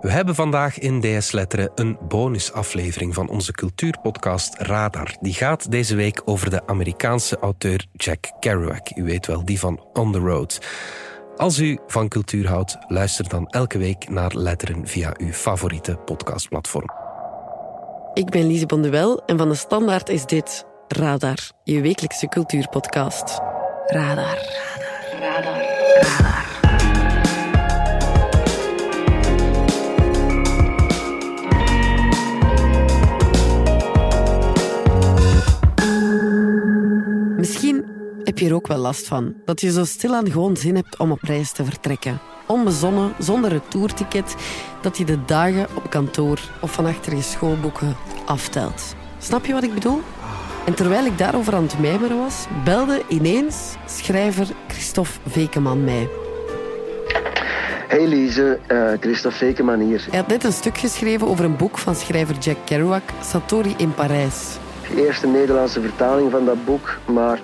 We hebben vandaag in DS Letteren een bonusaflevering van onze cultuurpodcast Radar. Die gaat deze week over de Amerikaanse auteur Jack Kerouac. U weet wel, die van On the Road. Als u van cultuur houdt, luister dan elke week naar Letteren via uw favoriete podcastplatform. Ik ben Lise Bonduel en van de Standaard is dit Radar, je wekelijkse cultuurpodcast. Radar. Radar. Radar. Radar. Misschien heb je er ook wel last van. Dat je zo stilaan gewoon zin hebt om op reis te vertrekken. Onbezonnen, zonder retourticket, dat je de dagen op kantoor of van achter je schoolboeken aftelt. Snap je wat ik bedoel? En terwijl ik daarover aan het mijmeren was, belde ineens schrijver Christophe Vekeman mij. Hey Lise, uh, Christophe Vekeman hier. Hij had net een stuk geschreven over een boek van schrijver Jack Kerouac, Satori in Parijs. Eerste Nederlandse vertaling van dat boek, maar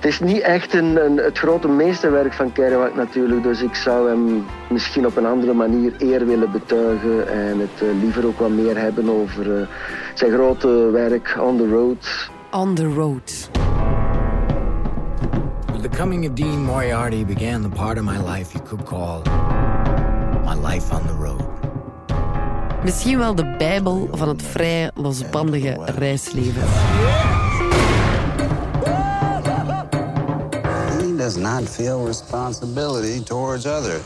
het is niet echt een, een, het grote meesterwerk van Kerouac natuurlijk, dus ik zou hem misschien op een andere manier eer willen betuigen en het uh, liever ook wat meer hebben over uh, zijn grote werk On the Road. On the Road. With the coming of Dean Moriarty began the part of my life you could call my life on the road. Misschien wel de bijbel van het vrije, losbandige reisleven. He does not feel responsibility towards others.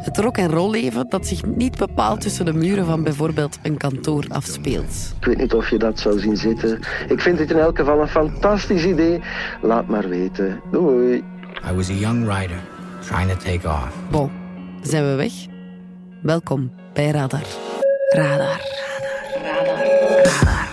Het rock en roll leven dat zich niet bepaalt tussen de muren van bijvoorbeeld een kantoor afspeelt. Ik weet niet of je dat zou zien zitten. Ik vind het in elk geval een fantastisch idee. Laat maar weten. Doei. I was a young writer trying to take off. Bon, zijn we weg? Welkom bij Radar. Radar. Radar. Radar.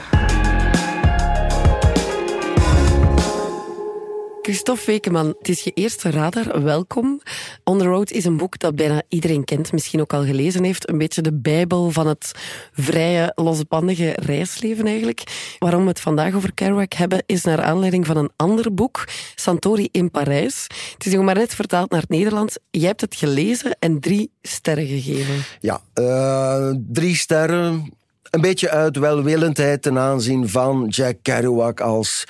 Christophe Wekeman, het is je eerste radar. Welkom. On the Road is een boek dat bijna iedereen kent, misschien ook al gelezen heeft. Een beetje de bijbel van het vrije, losbandige reisleven eigenlijk. Waarom we het vandaag over Kerouac hebben, is naar aanleiding van een ander boek, Santori in Parijs. Het is nog maar net vertaald naar het Nederlands. Jij hebt het gelezen en drie sterren gegeven. Ja, uh, drie sterren een beetje uit welwillendheid ten aanzien van Jack Kerouac als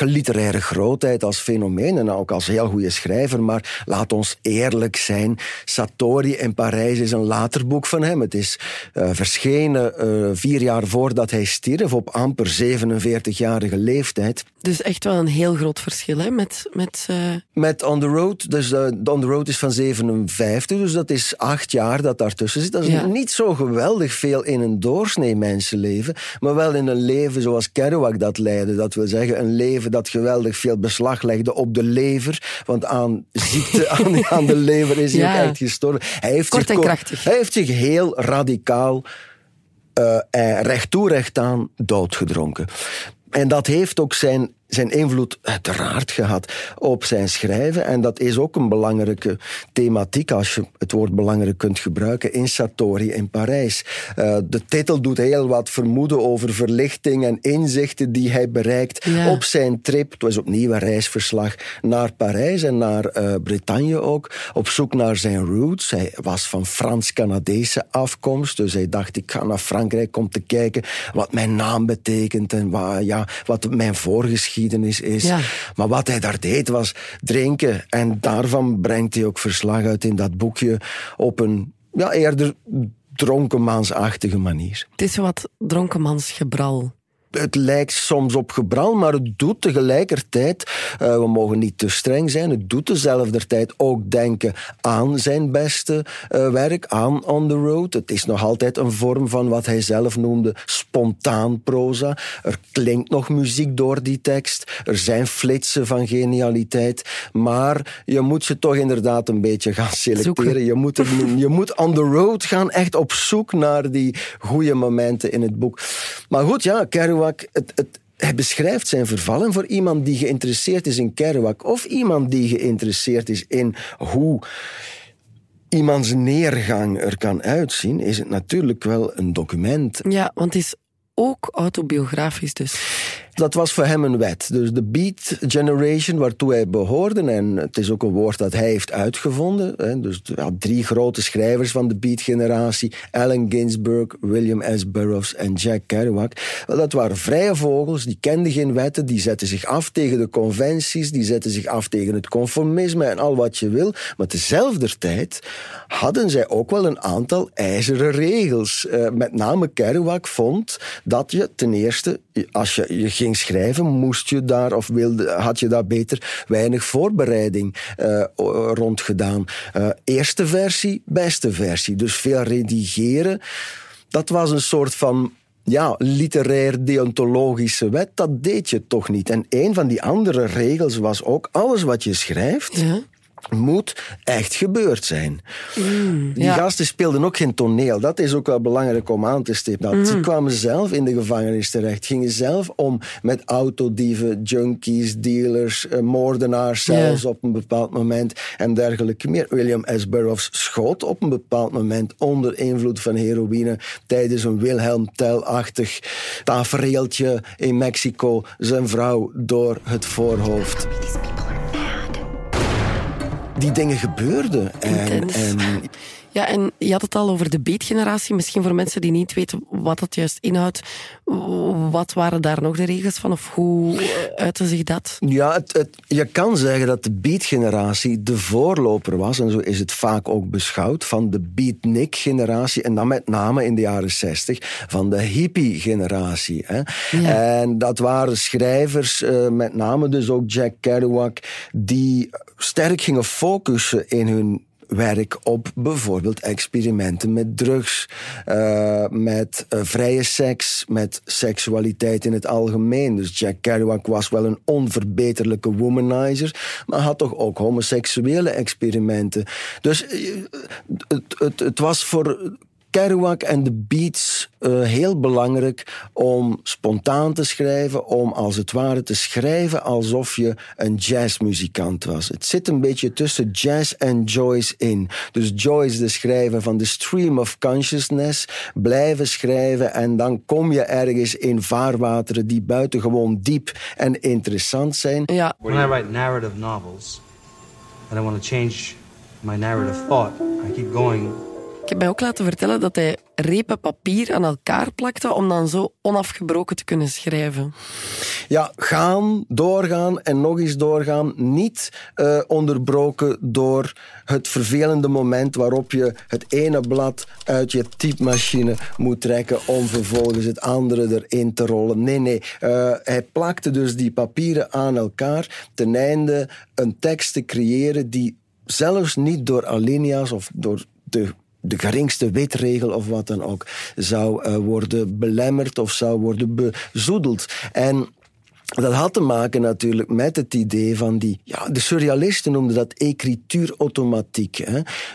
literaire grootheid, als fenomeen en ook als heel goede schrijver. Maar laat ons eerlijk zijn, Satori in Parijs is een later boek van hem. Het is uh, verschenen uh, vier jaar voordat hij stierf, op amper 47-jarige leeftijd. Dus echt wel een heel groot verschil hè, met... Met, uh... met On The Road. Dus On The Road is van 57, dus dat is acht jaar dat daartussen zit. Dat is ja. niet zo geweldig veel in een doorsnee mensenleven, maar wel in een leven zoals Kerouac dat leidde. Dat wil zeggen, een leven dat geweldig veel beslag legde op de lever, want aan ziekte aan, aan de lever is hij ja. echt gestorven. Hij heeft Kort zich, en krachtig. Hij heeft zich heel radicaal uh, recht toe recht aan doodgedronken. En dat heeft ook zijn zijn invloed uiteraard gehad op zijn schrijven. En dat is ook een belangrijke thematiek, als je het woord belangrijk kunt gebruiken, in Satori in Parijs. Uh, de titel doet heel wat vermoeden over verlichting en inzichten die hij bereikt ja. op zijn trip. Het was opnieuw een reisverslag naar Parijs en naar uh, Bretagne ook. Op zoek naar zijn roots. Hij was van Frans-Canadese afkomst, dus hij dacht ik ga naar Frankrijk om te kijken wat mijn naam betekent en wat, ja, wat mijn voorgeschiedenis is. Ja. Maar wat hij daar deed was drinken. En daarvan brengt hij ook verslag uit in dat boekje op een ja, eerder dronkenmansachtige manier. Het is wat dronkenmansgebral het lijkt soms op gebral, maar het doet tegelijkertijd, uh, we mogen niet te streng zijn, het doet dezelfde tijd ook denken aan zijn beste uh, werk, aan On the Road. Het is nog altijd een vorm van wat hij zelf noemde spontaan proza. Er klinkt nog muziek door die tekst, er zijn flitsen van genialiteit, maar je moet ze toch inderdaad een beetje gaan selecteren. Je moet, er, je moet on the road gaan, echt op zoek naar die goede momenten in het boek. Maar goed, ja, Kerouac het, het, hij beschrijft zijn verval. En voor iemand die geïnteresseerd is in Kerouac, of iemand die geïnteresseerd is in hoe iemands neergang er kan uitzien, is het natuurlijk wel een document. Ja, want het is ook autobiografisch dus. Dat was voor hem een wet. Dus de Beat Generation, waartoe hij behoorde, en het is ook een woord dat hij heeft uitgevonden. Hè, dus ja, drie grote schrijvers van de Beat-generatie: Allen Ginsberg, William S. Burroughs en Jack Kerouac. Dat waren vrije vogels, die kenden geen wetten, die zetten zich af tegen de conventies, die zetten zich af tegen het conformisme en al wat je wil. Maar tezelfde tijd hadden zij ook wel een aantal ijzeren regels. Uh, met name Kerouac vond dat je ten eerste, als je, je ging schrijven, moest je daar of wilde, had je daar beter weinig voorbereiding uh, rond gedaan. Uh, eerste versie, beste versie. Dus veel redigeren. Dat was een soort van ja, literair deontologische wet, dat deed je toch niet. En een van die andere regels was ook, alles wat je schrijft, moet echt gebeurd zijn. Mm, die gasten speelden ook geen toneel. Dat is ook wel belangrijk om aan te stippen. Mm. Die kwamen zelf in de gevangenis terecht. Gingen zelf om met autodieven, junkies, dealers, eh, moordenaars zelfs op een bepaald moment en dergelijke meer. William S. Burroughs schoot op een bepaald moment onder invloed van heroïne tijdens een Wilhelm Tell-achtig tafereeltje in Mexico zijn vrouw door het voorhoofd die dingen gebeurden. En, en, ja, en je had het al over de beatgeneratie. Misschien voor mensen die niet weten wat dat juist inhoudt. Wat waren daar nog de regels van? Of hoe uitte zich dat? Ja, het, het, je kan zeggen dat de beatgeneratie de voorloper was. En zo is het vaak ook beschouwd. Van de beatnik-generatie. En dan met name in de jaren zestig van de hippie-generatie. En dat waren schrijvers, uh, met name dus ook Jack Kerouac, die sterk gingen focussen in hun werk op bijvoorbeeld experimenten met drugs, uh, met uh, vrije seks, met seksualiteit in het algemeen. Dus Jack Kerouac was wel een onverbeterlijke womanizer, maar had toch ook homoseksuele experimenten. Dus uh, het, het, het was voor Kerouac en de beats uh, heel belangrijk om spontaan te schrijven, om als het ware te schrijven alsof je een jazzmuzikant was. Het zit een beetje tussen jazz en Joyce in. Dus Joyce, de schrijver van The Stream of Consciousness, blijven schrijven en dan kom je ergens in vaarwateren die buitengewoon diep en interessant zijn. Ja. When I write narrative novels and I want to change my narrative thought, I keep going heb mij ook laten vertellen dat hij repen papier aan elkaar plakte om dan zo onafgebroken te kunnen schrijven. Ja, gaan, doorgaan en nog eens doorgaan. Niet uh, onderbroken door het vervelende moment waarop je het ene blad uit je typemachine moet trekken om vervolgens het andere erin te rollen. Nee, nee. Uh, hij plakte dus die papieren aan elkaar ten einde een tekst te creëren die zelfs niet door alinea's of door de de geringste wetregel of wat dan ook zou uh, worden belemmerd of zou worden bezoedeld. En dat had te maken natuurlijk met het idee van die... Ja, de surrealisten noemden dat écrituur-automatiek.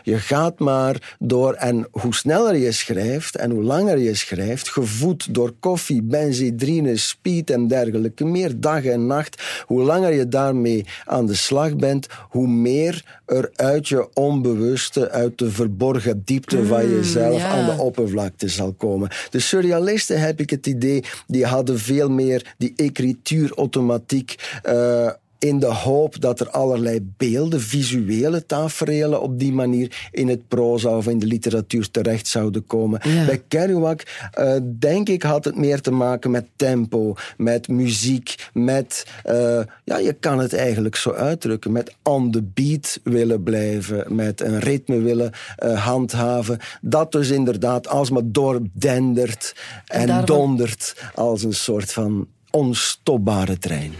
Je gaat maar door en hoe sneller je schrijft en hoe langer je schrijft, gevoed door koffie, benzidrine, speed en dergelijke meer, dag en nacht, hoe langer je daarmee aan de slag bent, hoe meer er uit je onbewuste, uit de verborgen diepte van mm, jezelf aan de oppervlakte zal komen. De surrealisten, heb ik het idee, die hadden veel meer die écrituur automatiek. Uh, in de hoop dat er allerlei beelden, visuele tafereelen op die manier in het proza of in de literatuur terecht zouden komen. Bij Kerouac, uh, denk ik, had het meer te maken met tempo, met muziek, met, uh, ja, je kan het eigenlijk zo uitdrukken, met on the beat willen blijven, met een ritme willen uh, handhaven. Dat dus inderdaad alsmaar doordendert en, en dondert als een soort van onstopbare trein.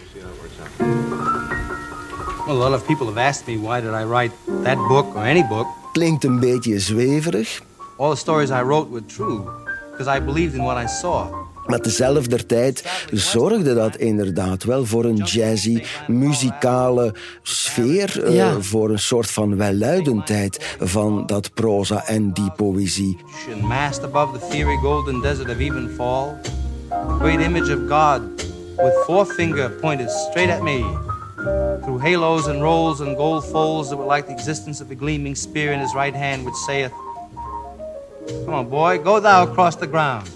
Well, a lot of people have asked me why did I write that book or any book. Klinkt een beetje zweverig. All the stories I wrote were true because I believed in what I saw. Maar tezelfde tijd zorgde dat inderdaad wel voor een jazzy, muzikale sfeer. Eh, ja. Uh, voor een soort van welluidendheid van dat proza en die poëzie. Massed above the fiery golden desert of Evenfall. Great image of God with forefinger pointed straight at me. Through halos and rolls and gold folds that were like the existence of a gleaming spear in his right hand, which saith, Come on, boy, go thou across the ground.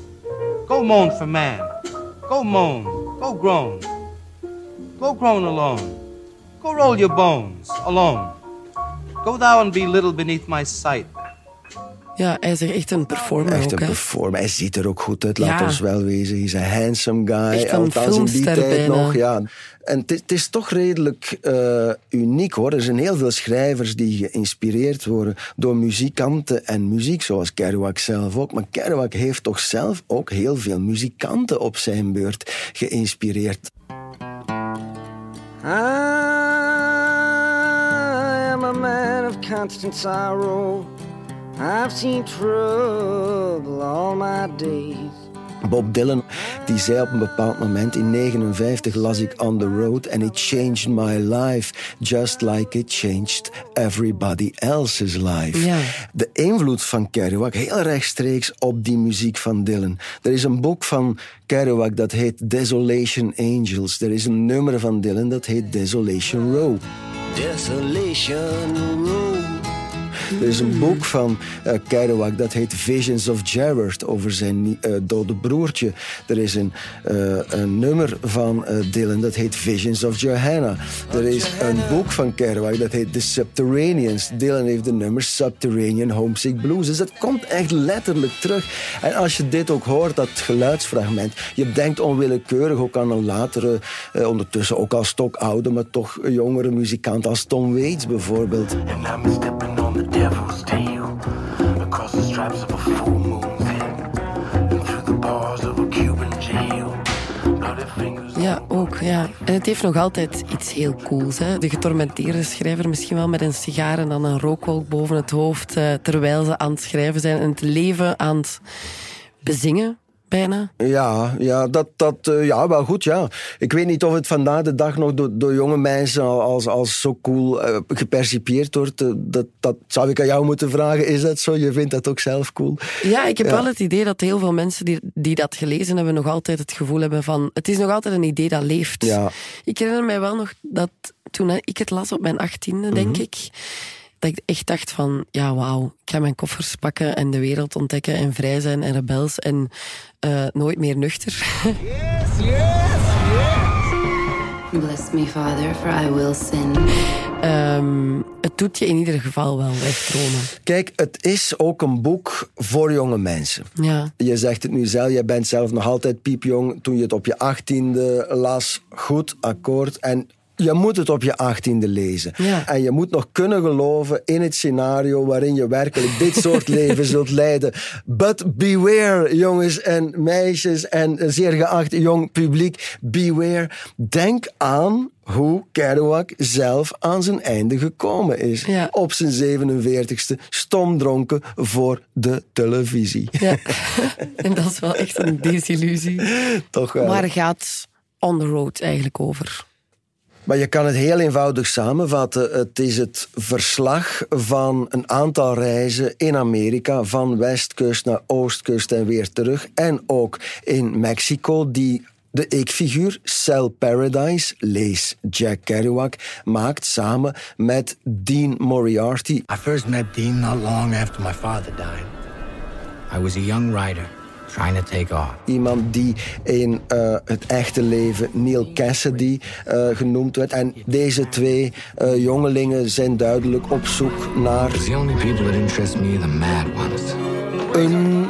Go moan for man. Go moan. Go groan. Go groan alone. Go roll your bones alone. Go thou and be little beneath my sight. Ja, hij is er echt een performer Echt ook. een hè. performer. Hij ziet er ook goed uit, laat Ja. ons wel wezen. Hij is een handsome guy. Echt een althans in die tijd bijna. nog. Ja. En het is- het is toch redelijk eh, uniek hoor. Er zijn heel veel schrijvers die geïnspireerd worden door muzikanten en muziek, zoals Kerouac zelf ook. Maar Kerouac heeft toch zelf ook heel veel muzikanten op zijn beurt geïnspireerd. I am a man of constant sorrow. I've seen trouble all my days. Bob Dylan, die zei op een bepaald moment in 59 las ik On the Road and it changed my life just like it changed everybody else's life. Ja. De invloed van Kerouac heel rechtstreeks op die muziek van Dylan. Er is een boek van Kerouac dat heet Desolation Angels. Er is een nummer van Dylan dat heet Desolation Row. Desolation Road. Er is een boek van eh, Kerouac dat heet Visions of Gerard over zijn eh, dode broertje. Er is een, eh, een nummer van eh, Dylan dat heet Visions of Johanna. Er is een boek van Kerouac dat heet The Subterraneans. Dylan heeft de nummer Subterranean Homesick Blues. Dus dat komt echt letterlijk terug. En als je dit ook hoort, dat geluidsfragment, je denkt onwillekeurig ook aan een latere, eh, ondertussen ook al stokoude, maar toch jongere muzikant als Tom Waits bijvoorbeeld. And I'm stepping on the devil's tail across the stripes of a full moon's head and through the bars of a Cuban jail. Ja, ook. Ja. En het heeft nog altijd iets heel cools. Hè? De getormenteerde schrijver misschien wel met een sigaar en dan een rookwolk boven het hoofd, eh, terwijl ze aan het schrijven zijn en het leven aan het bezingen, bijna. Ja, ja, dat, dat, eh, ja, wel goed, ja. Ik weet niet of het vandaag de dag nog door, door jonge mensen al- als, als zo cool eh, gepercipieerd wordt. Eh, dat, dat zou ik aan jou moeten vragen. Is dat zo? Je vindt dat ook zelf cool? Ja, ik heb Ja. wel het idee dat heel veel mensen die, die dat gelezen hebben nog altijd het gevoel hebben van... Het is nog altijd een idee dat leeft. Ja. Ik herinner mij wel nog dat toen ik het las op mijn achttiende, denk Mhm. ik... Dat ik echt dacht van, ja wauw, ik ga mijn koffers pakken en de wereld ontdekken en vrij zijn en rebels en eh, nooit meer nuchter. Bless me, Father, for I will sin. Ehm, het doet je in ieder geval wel wegdromen. Kijk, het is ook een boek voor jonge mensen. Ja. Je zegt het nu zelf, je bent zelf nog altijd piepjong. Toen je het op je achttiende las, goed, akkoord. En je moet het op je achttiende lezen. Ja. En je moet nog kunnen geloven in het scenario waarin je werkelijk dit soort leven zult leiden. But beware, jongens en meisjes en zeer geacht jong publiek, beware. Denk aan hoe Kerouac zelf aan zijn einde gekomen is. Ja. Op zijn 47ste, stomdronken voor de televisie. ja. en dat is wel echt een desillusie. Toch wel. Waar gaat On The Road eigenlijk over? Maar je kan het heel eenvoudig samenvatten. Het is het verslag van een aantal reizen in Amerika, van westkust naar oostkust en weer terug. En ook in Mexico, die de ik-figuur Cell Paradise, lees Jack Kerouac, maakt samen met Dean Moriarty. I first met Dean not long after my father died. I was a young writer trying to take off. Iemand die in eh, het echte leven Neil Cassidy eh, genoemd werd. En deze twee eh, jongelingen zijn duidelijk op zoek naar Because the only people that interest me are the mad ones. een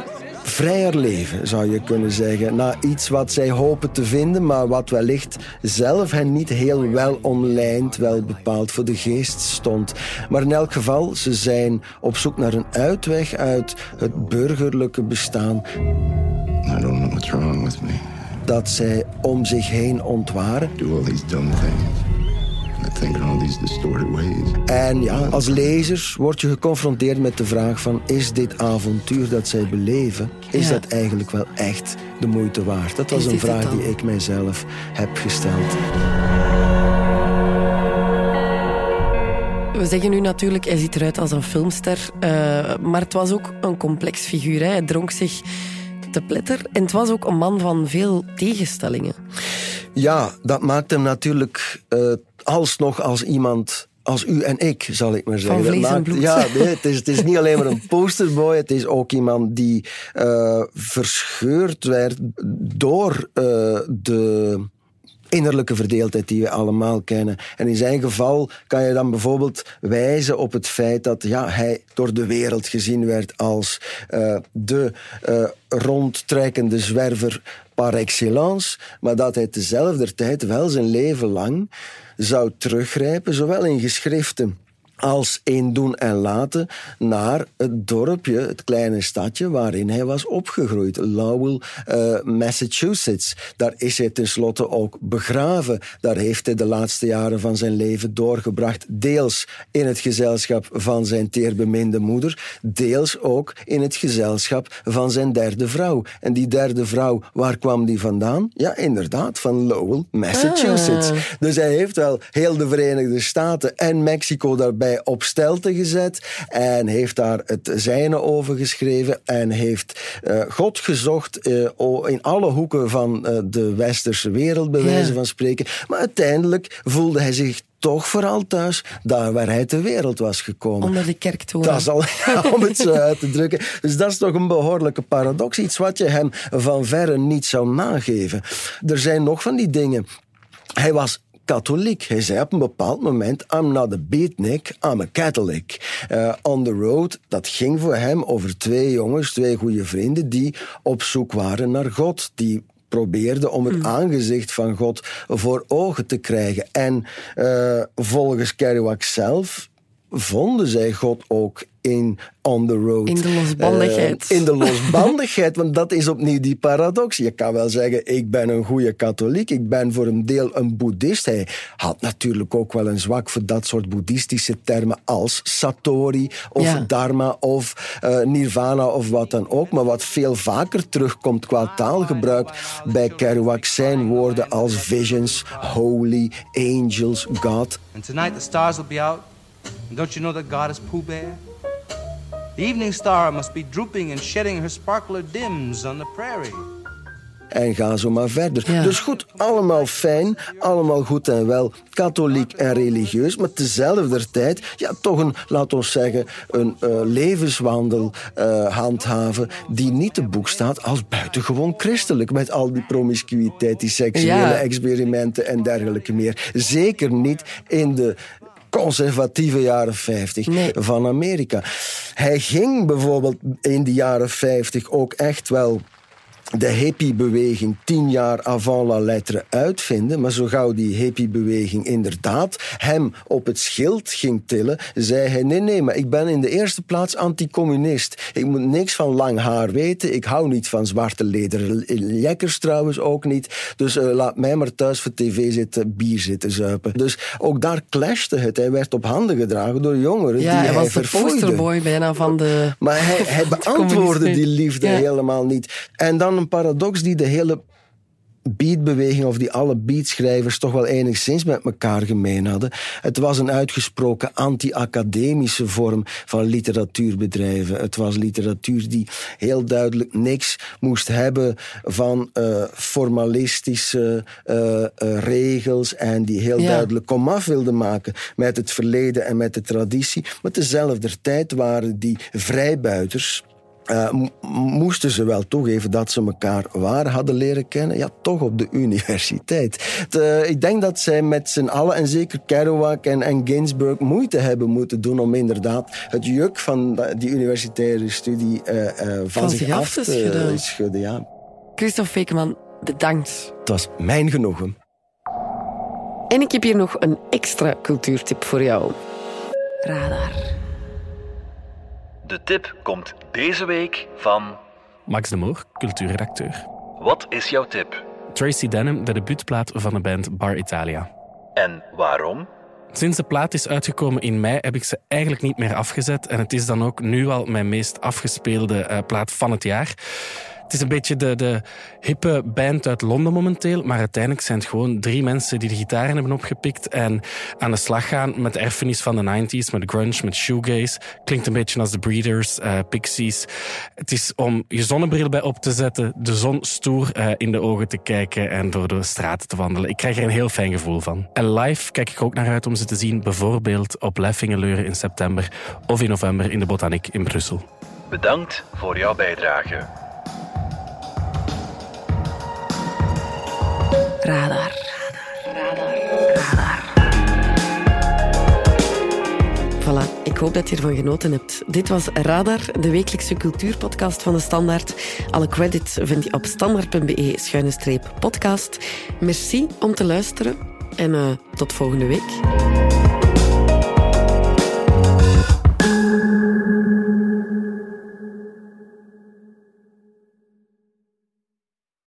vrijer leven, zou je kunnen zeggen. Na iets wat zij hopen te vinden, maar wat wellicht zelf hen niet heel wel omlijnd, wel bepaald voor de geest stond. Maar in elk geval, ze zijn op zoek naar een uitweg uit het burgerlijke bestaan I don't know what's wrong with me. dat zij om zich heen ontwaren. Do all these dumb things. En ja, als lezer word je geconfronteerd met de vraag van... is dit avontuur dat zij beleven, is Ja. dat eigenlijk wel echt de moeite waard? Dat was een vraag die ik mijzelf heb gesteld. We zeggen nu natuurlijk, hij ziet eruit als een filmster. eh, maar het was ook een complex figuur. Hè. Hij dronk zich te pletter. En het was ook een man van veel tegenstellingen. Ja, dat maakt hem natuurlijk eh, alsnog als iemand... Als u en ik, zal ik maar zeggen. maakt- bloed. Ja, nee, het, is, het is niet alleen maar een posterboy. Het is ook iemand die eh, verscheurd werd door eh, de innerlijke verdeeldheid die we allemaal kennen. En in zijn geval kan je dan bijvoorbeeld wijzen op het feit dat ja, hij door de wereld gezien werd als uh, de rondtrekkende zwerver par excellence, maar dat hij tezelfde tijd wel zijn leven lang zou teruggrijpen, zowel in geschriften als in doen en laten naar het dorpje, het kleine stadje waarin hij was opgegroeid, Lowell, uh, Massachusetts. Daar is hij tenslotte ook begraven. Daar heeft hij de laatste jaren van zijn leven doorgebracht, deels in het gezelschap van zijn teerbeminde moeder, deels ook in het gezelschap van zijn derde vrouw. En die derde vrouw, waar kwam die vandaan? Ja, inderdaad, van Lowell, Massachusetts. Ah. Dus hij heeft wel heel de Verenigde Staten en Mexico daarbij op stelte gezet en heeft daar het zijne over geschreven en heeft uh, God gezocht uh, in alle hoeken van uh, de westerse wereld, bij wijze van spreken. Maar uiteindelijk voelde hij zich toch vooral thuis, daar waar hij ter wereld was gekomen. Onder de kerk toe. Dat is al, om het zo uit te drukken. Dus dat is toch een behoorlijke paradox. Iets wat je hem van verre niet zou nageven. Er zijn nog van die dingen. Hij was katholiek. Hij zei op een bepaald moment, I'm not a beatnik, I'm a Catholic. Uh, on the road, dat ging voor hem over twee jongens, twee goede vrienden, die op zoek waren naar God. Die probeerden om het mm. aangezicht van God voor ogen te krijgen. En uh, volgens Kerouac zelf vonden zij God ook in On the Road. In de losbandigheid. Uh, in de losbandigheid, want dat is opnieuw die paradox. Je kan wel zeggen, ik ben een goede katholiek, ik ben voor een deel een boeddhist. Hij had natuurlijk ook wel een zwak voor dat soort boeddhistische termen als Satori of ja. Dharma of uh, Nirvana of wat dan ook. Maar wat veel vaker terugkomt qua taalgebruik bij Kerouac zijn woorden als visions, holy, angels, God. And tonight the stars will be out. And don't you know that God is Pooh Bear? The evening star must be drooping and shedding her sparkler dims on the prairie. En ga zo maar verder. Ja. Dus goed, allemaal fijn, allemaal goed en wel, katholiek en religieus, maar tezelfde tijd, ja, toch een, laat ons zeggen, een uh, levenswandel uh, handhaven die niet te boek staat als buitengewoon christelijk, met al die promiscuïteit, die seksuele ja. experimenten en dergelijke meer. Zeker niet in de conservatieve jaren 50 nee. van Amerika. Hij ging bijvoorbeeld in de jaren 50 ook echt wel de hippiebeweging tien jaar avant la lettre uitvinden. Maar zo gauw die hippiebeweging inderdaad hem op het schild ging tillen, zei hij: Nee, nee, maar ik ben in de eerste plaats anticommunist. Ik moet niks van lang haar weten. Ik hou niet van zwarte lederen lekkers trouwens ook niet. Dus uh, laat mij maar thuis voor tv zitten, bier zitten zuipen. Dus ook daar clashte het. Hij werd op handen gedragen door jongeren ja, die hij hij was de posterboy bijna van de. Maar hij, hij beantwoordde die liefde ja. helemaal niet. En dan een paradox die de hele beatbeweging, of die alle beatschrijvers toch wel enigszins met elkaar gemeen hadden. Het was een uitgesproken anti-academische vorm van literatuurbedrijven. Het was literatuur die heel duidelijk niks moest hebben van uh, formalistische uh, uh, regels en die heel ja. duidelijk komaf wilde maken met het verleden en met de traditie. Maar tezelfde tijd waren die vrijbuiters uh, moesten ze wel toegeven dat ze elkaar waar hadden leren kennen? Ja, toch op de universiteit. De, ik denk dat zij met z'n allen, en zeker Kerouac en, en Ginsberg, moeite hebben moeten doen om inderdaad het juk van die universitaire studie uh, uh, van, van, zich, af te schudden. schudden ja. Christophe Fekeman, bedankt. Het was mijn genoegen. En ik heb hier nog een extra cultuurtip voor jou. Radar. De tip komt deze week van... Max de Moor, cultuurredacteur. Wat is jouw tip? Tracy Denham, de debuutplaat van de band Bar Italia. En waarom? Sinds de plaat is uitgekomen in mei heb ik ze eigenlijk niet meer afgezet. En het is dan ook nu al mijn meest afgespeelde uh, plaat van het jaar. Het is een beetje de, de hippe band uit Londen momenteel. Maar uiteindelijk zijn het gewoon drie mensen die de gitaren hebben opgepikt. En aan de slag gaan met de erfenis van de 90s. Met grunge, met shoegaze. Klinkt een beetje als de Breeders, uh, Pixies. Het is om je zonnebril bij op te zetten. De zon stoer uh, in de ogen te kijken. En door de straten te wandelen. Ik krijg er een heel fijn gevoel van. En live kijk ik ook naar uit om ze te zien. Bijvoorbeeld op Leffingeleuren in september. Of in november in de Botaniek in Brussel. Bedankt voor jouw bijdrage. Radar. Radar. Radar. Voilà, ik hoop dat je ervan genoten hebt. Dit was Radar, de wekelijkse cultuurpodcast van de Standaard. Alle credits vind je op standaard.be-podcast. Merci om te luisteren en eh, tot volgende week.